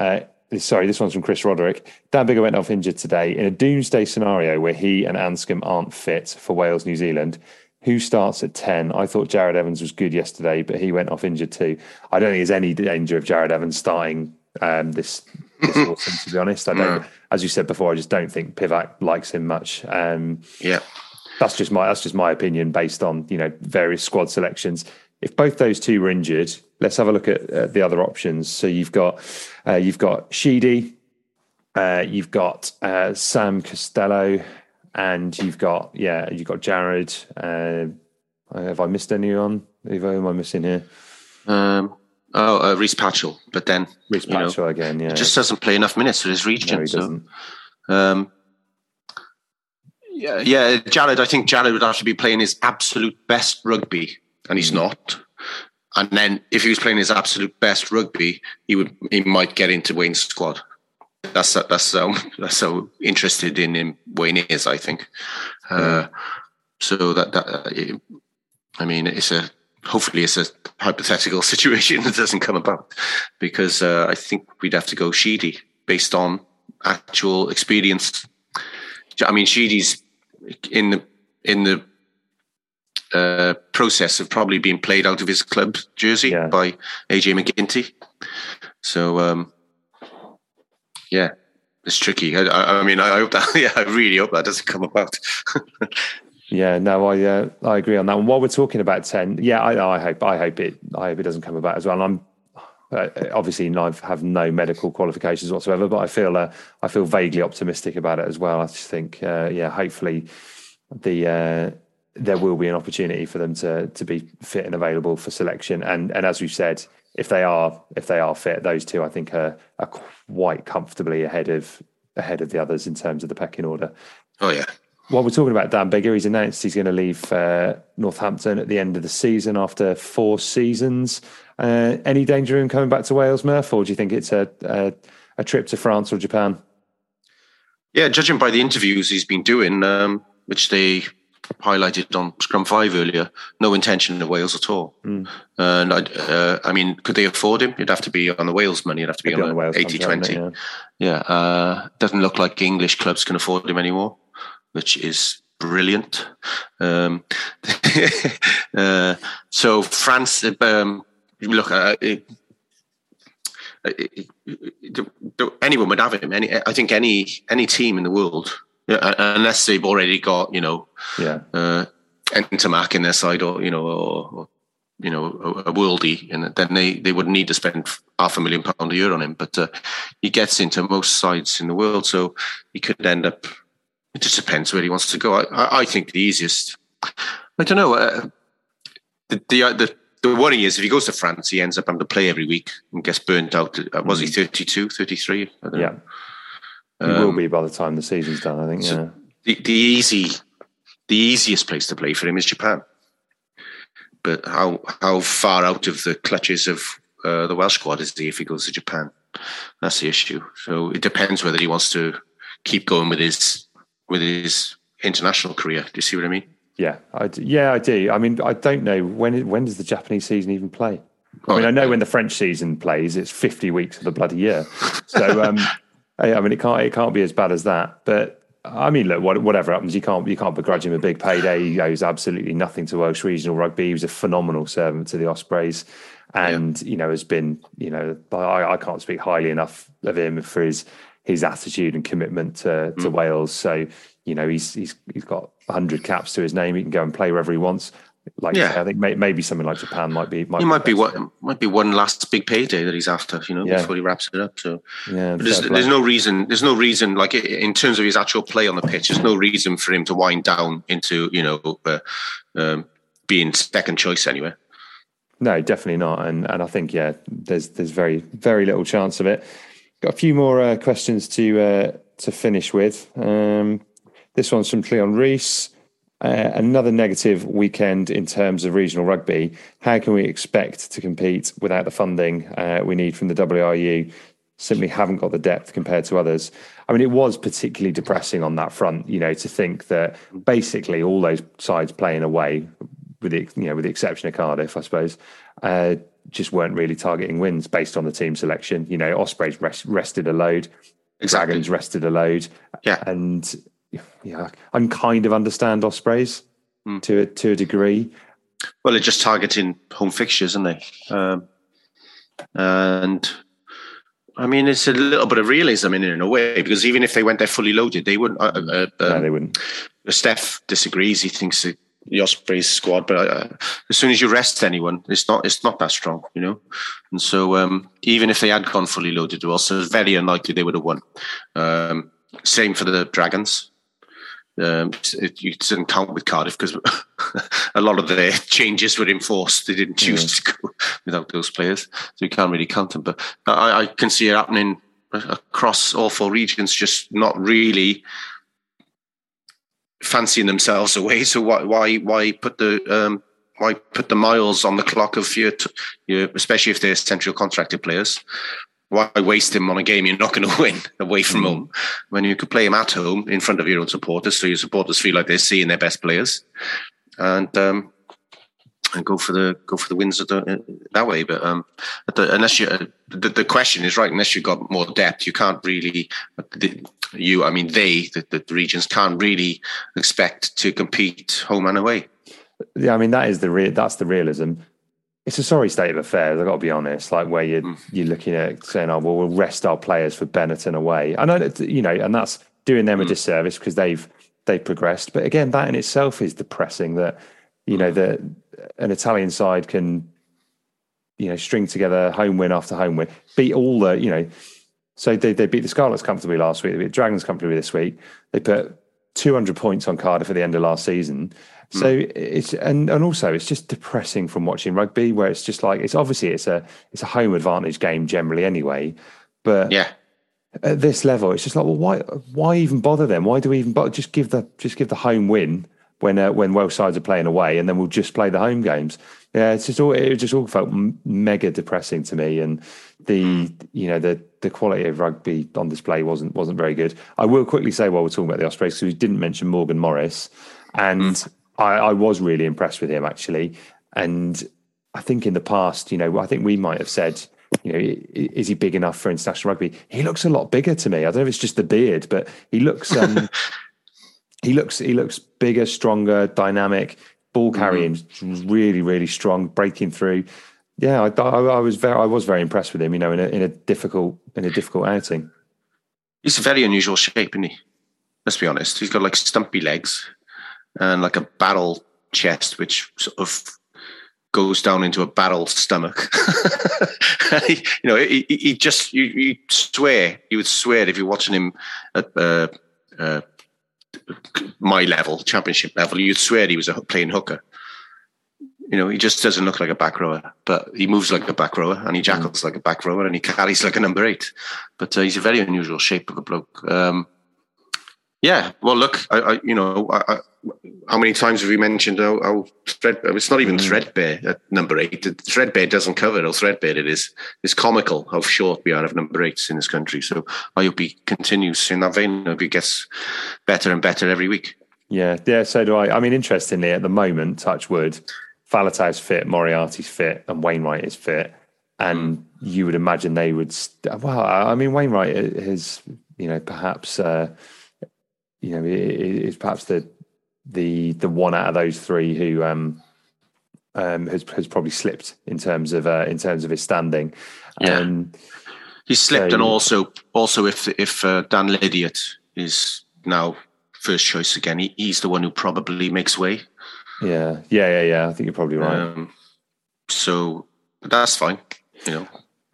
Sorry, this one's from Chris Roderick. Dan Biggar went off injured today. In a doomsday scenario where he and Anscombe aren't fit for Wales, New Zealand, who starts at 10? I thought Jarrod Evans was good yesterday, but he went off injured too. I don't think there's any danger of Jarrod Evans starting um, this, this autumn, to be honest. I don't, as you said before, I just don't think Pivac likes him much. Um, yeah. That's just my that's just my opinion based on you know various squad selections. If both those two were injured, let's have a look at, at the other options. So you've got uh, you've got Sheedy, uh, you've got uh, Sam Costelow, and you've got yeah, you've got Jarrod. Uh, have I missed anyone? Who am I missing here? Um, oh, uh, Rhys Patchell, but then Rhys Patchell know, again. Yeah, just doesn't play enough minutes for his region. No, he so, doesn't. Um, Yeah, yeah, Jarrod. I think Jarrod would have to be playing his absolute best rugby, and he's not. And then if he was playing his absolute best rugby, he would he might get into Wayne's squad. That's that's so that's so interested in him Wayne is. I think. Uh, so that that uh, I mean, it's a hopefully it's a hypothetical situation that doesn't come about because uh, I think we'd have to go Sheedy based on actual experience. I mean, Sheedy's in the in the uh, process of probably being played out of his club jersey yeah. by AJ MacGinty. So um, yeah, it's tricky. I, I, mean, I hope that. Yeah, I really hope that doesn't come about. yeah, no, I uh, I agree on that one. While we're talking about ten, yeah, I, I hope I hope it I hope it doesn't come about as well. And I'm uh, obviously I have no medical qualifications whatsoever, but I feel uh, I feel vaguely optimistic about it as well. I just think, uh, yeah, hopefully the uh, there will be an opportunity for them to to be fit and available for selection. And and as we've said, if they are if they are fit, those two I think are, are quite comfortably ahead of ahead of the others in terms of the pecking order. Oh yeah. While we're talking about Dan Biggar, he's announced he's going to leave uh, Northampton at the end of the season after four seasons. Uh, any danger of him coming back to Wales, Murph, or do you think it's a, a, a trip to France or Japan? Yeah, judging by the interviews he's been doing, um, which they highlighted on Scrum V earlier, no intention of Wales at all. Mm. And I, uh, I mean, could they afford him? You'd have to be on the Wales money. You'd have to be It'd on, on 80 20. Yeah, yeah uh, doesn't look like English clubs can afford him anymore, which is brilliant. Um, uh, so France, um, look, uh, it, anyone would have him. Any, I think any any team in the world yeah, unless they've already got you know, yeah, uh, Ntamack in their side, or you know, or, or you know, a, a worldie, and then they they would need to spend half a million pound a year on him. But uh, he gets into most sides in the world, so he could end up. It just depends where he wants to go. I, I think the easiest. I don't know. Uh, the, the uh, the the worry is if he goes to France, he ends up having to play every week and gets burnt out. Uh, was he mm. 32, 33? yeah. Know. He um, will be by the time the season's done. I think. So yeah. The, the easy, the easiest place to play for him is Japan. But how how far out of the clutches of uh, the Welsh squad is he if he goes to Japan? That's the issue. So it depends whether he wants to keep going with his with his international career. Do you see what I mean? Yeah, I do. yeah, I do. I mean, I don't know when when does the Japanese season even play. I mean, I know when the French season plays, it's fifty weeks of the bloody year. So, um, I mean, it can't it can't be as bad as that. But I mean, look, whatever happens, you can't you can't begrudge him a big payday. He owes absolutely nothing to Welsh regional rugby. He was a phenomenal servant to the Ospreys, and yeah. you know has been you know I, I can't speak highly enough of him for his his attitude and commitment to, to mm. Wales. So you know he's he's he's got hundred caps to his name. He can go and play wherever he wants like yeah. I think may, maybe something like Japan might be. Might he might be what might be one last big payday that he's after, you know, yeah. before he wraps it up. So yeah, there's, there's no reason. There's no reason, like in terms of his actual play on the pitch, there's no reason for him to wind down into you know uh, um, being second choice anywhere. No, definitely not. And and I think yeah, there's there's very very little chance of it. Got a few more uh, questions to uh, to finish with. Um, this one's from Cleon Reese. Uh, another negative weekend in terms of regional rugby. How can we expect to compete without the funding uh, we need from the WRU? Simply haven't got the depth compared to others. I mean, it was particularly depressing on that front. You know, to think that basically all those sides playing away, with the you know with the exception of Cardiff, I suppose, uh, just weren't really targeting wins based on the team selection. You know, Ospreys rest, rested a load, exactly. Dragons rested a load, yeah, and yeah, I can kind of understand Ospreys mm. to a, to a degree. Well, they're just targeting home fixtures, aren't they? Um, and I mean, it's a little bit of realism in in a way because even if they went there fully loaded, they wouldn't. Uh, uh, no, they wouldn't. Steph disagrees. He thinks that the Ospreys squad, but uh, as soon as you rest anyone, it's not it's not that strong, you know. And so um, even if they had gone fully loaded, also it's very unlikely they would have won. Um, same for the Dragons. Um, it, you didn't count with Cardiff because a lot of the changes were enforced. They didn't choose yeah. to go without those players, so you can't really count them. But I, I can see it happening across all four regions, just not really fancying themselves away. So why why why put the um, why put the miles on the clock of your, t- your especially if they're central contracted players? Why waste him on a game you're not going to win away from mm. home when you could play him at home in front of your own supporters, so your supporters feel like they're seeing their best players, and um, and go for the go for the wins the, that way. But um, the, unless you, uh, the, the question is right. Unless you've got more depth, you can't really. The, you, I mean, they, the, the regions can't really expect to compete home and away. Yeah, I mean that is the real. That's the realism. It's a sorry state of affairs. I've got to be honest. Like where you're mm. you're looking at saying, "Oh, well, we'll rest our players for Benetton away." I know that you know, and that's doing them mm. a disservice because they've they've progressed. But again, that in itself is depressing. That you know that an Italian side can you know string together home win after home win, beat all the you know. So they they beat the Scarlets comfortably last week. They beat the Dragons comfortably this week. They put 200 points on Cardiff at the end of last season. So mm. it's and and also it's just depressing from watching rugby where it's just like it's obviously it's a it's a home advantage game generally anyway, but yeah. At this level, it's just like, well, why why even bother then? Why do we even bother? Just give the just give the home win when uh, when Welsh sides are playing away, and then we'll just play the home games. Yeah, it's just all it just all felt mega depressing to me, and the mm. you know the the quality of rugby on display wasn't wasn't very good. I will quickly say while we're talking about the Ospreys, because we didn't mention Morgan Morris, and mm. I, I was really impressed with him actually, and I think in the past, you know, I think we might have said you know, is he big enough for international rugby? He looks a lot bigger to me. I don't know if it's just the beard, but he looks um, he looks he looks bigger, stronger, dynamic, ball mm-hmm. carrying, mm-hmm. really really strong, breaking through. Yeah, I, I, I, was very I was very impressed with him. You know, in a in a difficult in a difficult outing. He's a very unusual shape, isn't he? Let's be honest. He's got like stumpy legs and like a barrel chest, which sort of goes down into a barrel stomach. he, you know, he, he just you, you, swear you would swear if you're watching him at uh, uh, my level, championship level, you'd swear he was a playing hooker. You know, he just doesn't look like a back rower, but he moves like a back rower and he jackals mm. like a back rower and he carries like a number eight. But uh, he's a very unusual shape of a bloke. Um, yeah, well, look, I, I you know, I, how many times have we mentioned how, how thread, it's not even mm. threadbare at number eight. Threadbare doesn't cover how threadbare it is. It's comical how short we are of number eights in this country. So I hope he continues in that vein. I hope he gets better and better every week. Yeah, yeah, so do I. I mean, interestingly, at the moment, touch wood, Faletau's fit, Moriarty's fit, and Wainwright is fit. And mm. you would imagine they would, st- well, I mean, Wainwright is, you know, perhaps, uh, you know, is perhaps the the the one out of those three who um, um, has has probably slipped in terms of uh, in terms of his standing. Yeah. Um, he slipped, so, and also also if if uh, Dan Lydiate is now first choice again, he, he's the one who probably makes way. Yeah, yeah, yeah, yeah. I think you're probably right. Um, so that's fine. You know,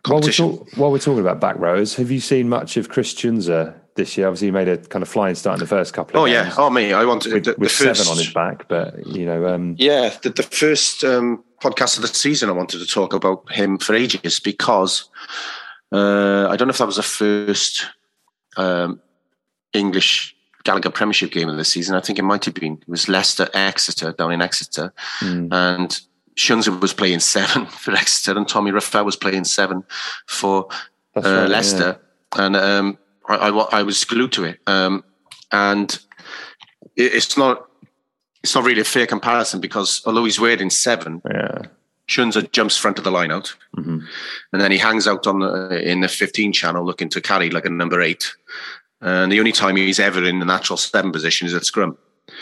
while we're, talk, while we're, talking about back rows, have you seen much of Christ Tshiunza? This year. Obviously, he made a kind of flying start in the first couple. of Oh yeah, oh me, I wanted with, the, with first, seven on his back, but you know, um, yeah, the, the first um, podcast of the season, I wanted to talk about him for ages because uh, I don't know if that was the first um, English Gallagher Premiership game of the season. I think it might have been. It was Leicester Exeter down in Exeter, mm. and Tshiunza was playing seven for Exeter, and Tommy Reffell was playing seven for uh, right, Leicester. Yeah. And um, I, I, I was glued to it, um, and it, it's not it's not really a fair comparison because although he's weighed in seven, yeah. Tshiunza jumps front of the line out, mm-hmm. and then he hangs out on the, in the 15 channel looking to carry like a number eight. And the only time he's ever in the natural seven position is at scrum.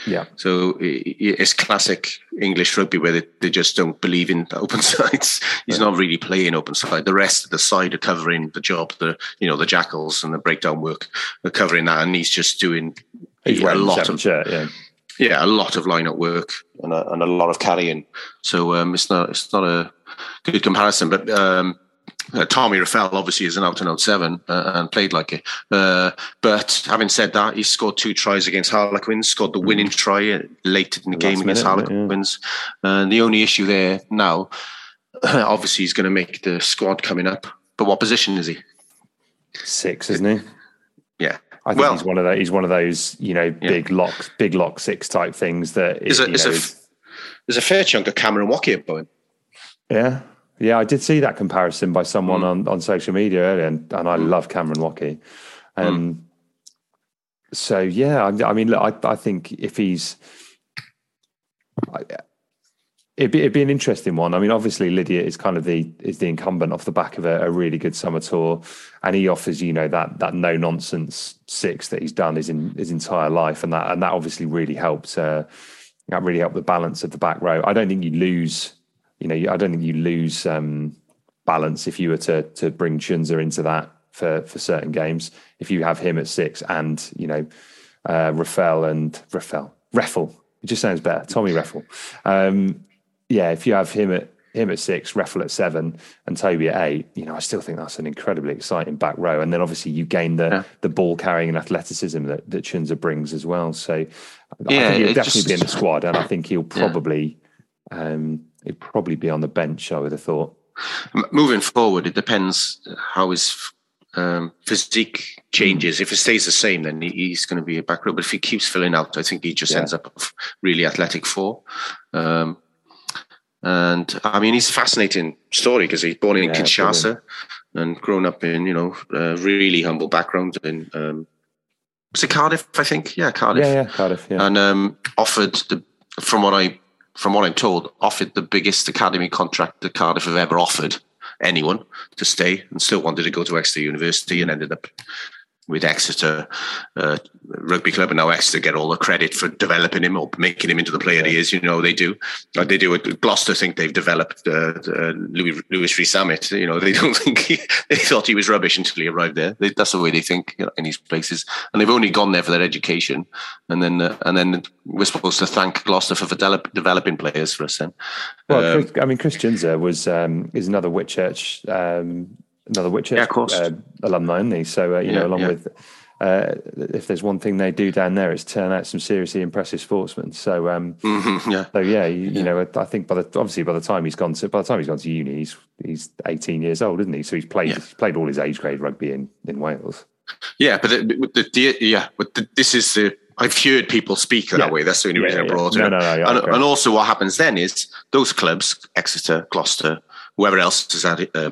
Yeah. So it's classic English rugby where they, they just don't believe in open sides. He's not really playing open side. The rest of the side are covering the job. The you know the jackals and the breakdown work are covering that, and he's just doing he's a lot of shirt, yeah. Yeah, a lot of line work and a, and a lot of carrying. So um, it's not it's not a good comparison, but um, uh, Tommy Reffell obviously is an out and out seven uh, and played like it. Uh, but having said that, he scored two tries against Harlequins, scored the winning try uh, late in the, the game against minute, Harlequins. Yeah. And the only issue there now, obviously, he's going to make the squad coming up. But what position is he? Six, isn't he? Yeah. I think Well- he's one of those. He's one of those, you know, big lock, big lock six type things that There's a, you there's, know, a, there's a fair chunk of Cameron Woki about him. yeah, yeah. I did see that comparison by someone Mm. on, on social media earlier, and, and I love Cameron Woki. Um, Mm. So yeah, I, I mean, look, I, I think if he's, I, it'd be, it'd be an interesting one. I mean, obviously Lydiate is kind of the is the incumbent off the back of a, a really good summer tour, and he offers you know that that no nonsense six that he's done his in his entire life, and that and that obviously really helps. Uh, that really helped the balance of the back row. I don't think you lose, you know, I don't think you lose um, balance if you were to to bring Tshiunza into that for for certain games. If you have him at six and you know uh, Rafael and Rafael Reffell, it just sounds better. Tommy Reffell. Um, yeah, if you have him at him at six, Reffell at seven, and Toby at eight, you know, I still think that's an incredibly exciting back row. And then obviously you gain the the ball carrying and athleticism that that Tshiunza brings as well. So I Yeah, think he'll definitely just- be in the squad, and I think he'll probably um, he'll probably be on the bench. I would have thought. Moving forward, it depends how his um, physique changes. If it stays the same, then he's going to be a back row. But if he keeps filling out, I think he just Yeah. ends up really athletic four. Um, and I mean, he's a fascinating story because he's born in Yeah, Kinshasa and grown up in you know a really humble background in um, was it Cardiff? I think yeah, Cardiff Yeah, yeah, Cardiff. Yeah, and um, offered the from what I from what I'm told offered the biggest academy contract that Cardiff have ever offered anyone to stay and still wanted to go to Exeter University and ended up with Exeter uh, Rugby Club and now Exeter get all the credit for developing him or making him into the player he is. You know they do. Like they do it. Gloucester think they've developed uh, uh, Louis Louis Rees-Zammit. You know they don't think he, they thought he was rubbish until he arrived there. They, that's the way they think you know, in these places, and they've only gone there for their education. And then uh, and then we're supposed to thank Gloucester for develop, developing players for us. Then Well, Um, I mean, Chris was um, is another Whitchurch, um, another Whitchurch Yeah, of course. uh, alumni, isn't he? So uh, you Yeah, know, along yeah. with uh, if there's one thing they do down there, it's turn out some seriously impressive sportsmen. So um, mhm, yeah. so yeah, you, you know, I think by the obviously by the time he's gone to by the time he's gone to uni, he's he's 18 years old, isn't he? So he's played he's played all his age grade rugby in in Wales. Yeah, but the, the, the, yeah, but the, this is the. I've heard people speak that Yeah. way. That's the only Yeah, reason I brought it. No, no, no, and, and also, what happens then is those clubs, Exeter, Gloucester, whoever else is at uh,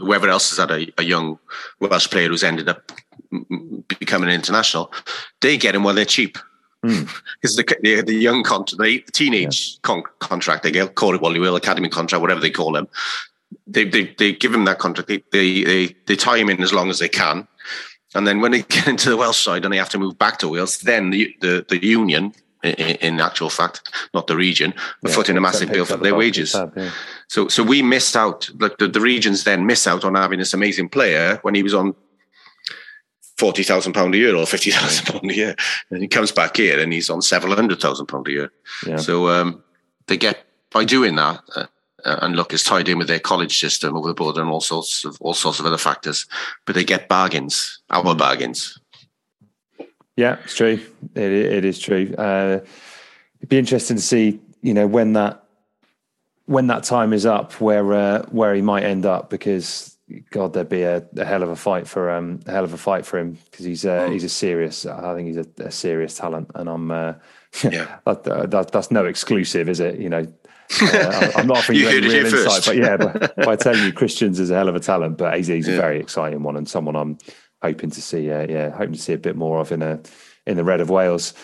whoever else is at a, a young Welsh player who's ended up mm, mm, becoming an international, they get him while they're cheap. Because the, the the young con- the teenage con- contract they get, call it what you will, academy contract, whatever they call them. They they, they give him that contract. They, they they they tie him in as long as they can, and then when they get into the Welsh side and they have to move back to Wales, then the the, the union, in, in actual fact, not the region, are Yeah, footing a massive bill for their wages. tab, yeah. So so we missed out. Like the, the regions then miss out on having this amazing player when he was on forty thousand pound a year or fifty thousand pound a year, and he comes back here and he's on several hundred thousand pound a year. Yeah. So um, they get by doing that. Uh, uh, and look, it's tied in with their college system over the border and all sorts of all sorts of other factors. But they get bargains, our bargains. Yeah, it's true. It, it is true. Uh, it'd be interesting to see, you know, when that when that time is up, where uh, where he might end up, because God, there'd be a, a hell of a fight for um, a hell of a fight for him because he's uh, he's a serious. I think he's a, a serious talent, and I'm uh, Yeah. that, that, that's no exclusive, is it? You know. uh, I'm not offering You you, any real insight, but yeah, by, by telling you Christ Tshiunza is a hell of a talent, but he's, he's a very exciting one and someone I'm hoping to see. Uh, yeah, hoping to see a bit more of in a in the red of Wales.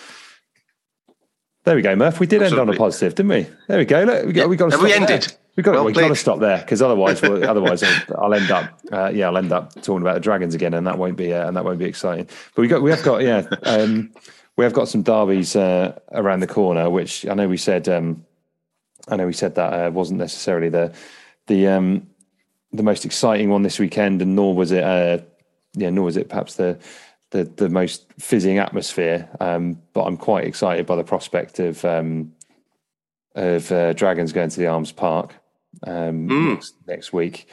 There we go, Murph. We did end on a positive, didn't we? There we go. Look, we got we got to Have we stop there. ended? We got Well we got to stop there because otherwise, we'll, otherwise I'll, I'll end up uh, yeah I'll end up talking about the dragons again, and that won't be uh, and that won't be exciting. But we got we have got yeah um, we have got some derbies uh, around the corner, which I know we said um, I know we said that uh, wasn't necessarily the the um, the most exciting one this weekend, and nor was it uh, yeah nor was it perhaps the the, the most fizzing atmosphere. Um, but I'm quite excited by the prospect of um, of uh, Dragons going to the Arms Park um, next, next week.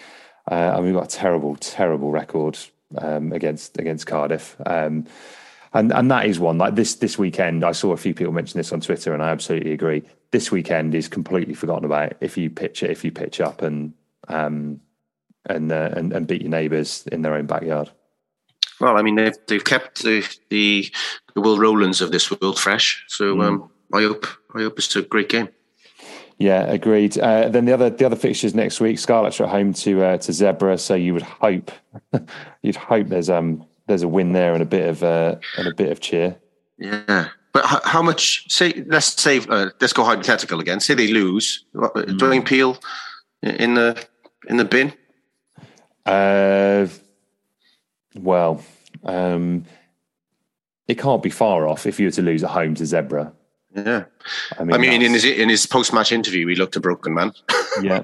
Uh, and we've got a terrible, terrible record um, against against Cardiff. Um, and and that is one like this this weekend. I saw a few people mention this on Twitter, and I absolutely agree. This weekend is completely forgotten about if you pitch it, if you pitch up and um, and, uh, and and beat your neighbours in their own backyard. Well, I mean, they've they've kept the the, the Will Rowlands of this world fresh. So Mm. um, I hope I hope it's a great game. Yeah, agreed. Uh, then the other the other fixtures next week, Scarlets are at home to uh, to Zebre, so you would hope you'd hope there's um there's a win there and a bit of uh, and a bit of cheer. Yeah, but how, how much? Say, let's say, uh, let's go hypothetical again. Say they lose, what, Mm. Dwayne Peel in the in the bin. Uh, well, um, it can't be far off if you were to lose at home to Zebre. Yeah, I I mean, mean, in his in his post match interview, he looked a broken man. yeah.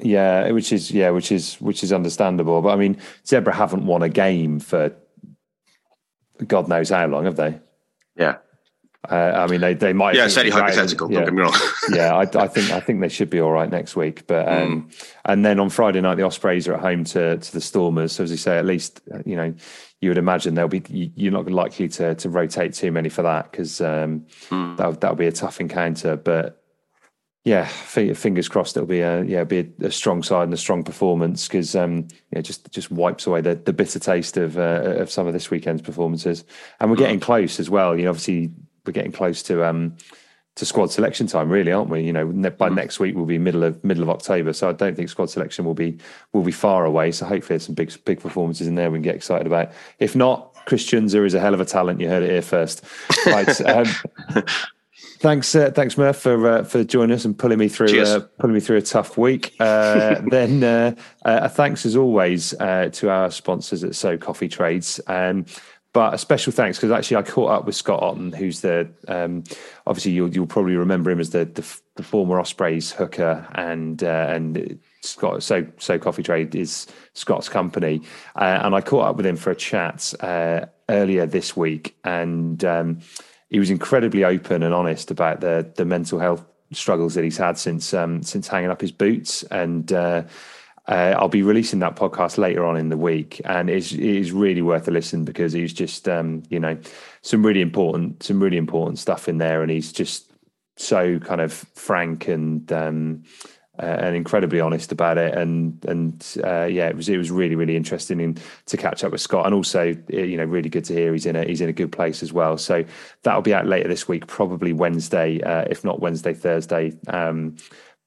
Yeah, which is yeah, which is which is understandable. But I mean, Zebre haven't won a game for God knows how long, have they? Yeah. Uh, I mean, they they might. Yeah, it's very right, hypothetical, don't yeah. get me wrong. yeah, I, I think I think they should be all right next week. But um, and then on Friday night, the Ospreys are at home to to the Stormers. So as you say, at least you know you would imagine they'll be you- you're not likely to to rotate too many for that because um, that'll that'll be a tough encounter. But yeah, fi- fingers crossed it'll be a yeah be a, a strong side and a strong performance because um, yeah just just wipes away the, the bitter taste of uh, of some of this weekend's performances. And we're getting close as well. You know, obviously we're getting close to um to squad selection time, really, aren't we? You know, ne- by next week we'll be middle of middle of October, so I don't think squad selection will be will be far away. So hopefully, there's some big big performances in there we can get excited about. If not, Christ Tshiunza is a hell of a talent. You heard it here first, right? um, Thanks, uh, thanks, Murph, for uh, for joining us and pulling me through uh, pulling me through a tough week. Uh, then, uh, uh, thanks as always uh, to our sponsors at So Coffee Trades. Um, but a special thanks because actually I caught up with Scott Otten, who's the um, obviously you'll you'll probably remember him as the the, the former Ospreys hooker and uh, and Scott so so Coffee Trade is Scott's company, uh, and I caught up with him for a chat uh, earlier this week and. Um, he was incredibly open and honest about the the mental health struggles that he's had since um, since hanging up his boots. And uh, I'll be releasing that podcast later on in the week, and it's it is really worth a listen because he's just um, you know some really important some really important stuff in there, and he's just so kind of frank and. Um, uh, and incredibly honest about it, and and uh, yeah, it was it was really really interesting in, to catch up with Scott, and also uh, you know really good to hear he's in a he's in a good place as well. So that'll be out later this week, probably Wednesday, uh, if not Wednesday Thursday. Um,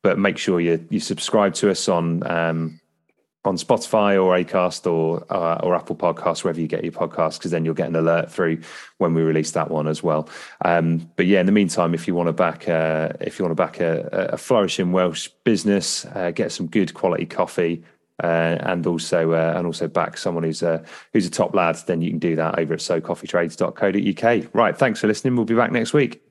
but make sure you you subscribe to us on um, on Spotify or Acast or uh, or Apple Podcasts, wherever you get your podcasts, because then you'll get an alert through when we release that one as well. Um, but yeah, in the meantime, if you want to back uh, if you want to back a, a flourishing Welsh business, uh, get some good quality coffee. Uh, and also, uh, and also back someone who's a who's a top lad. Then you can do that over at socoffeetrades.co.uk. Right, thanks for listening. We'll be back next week.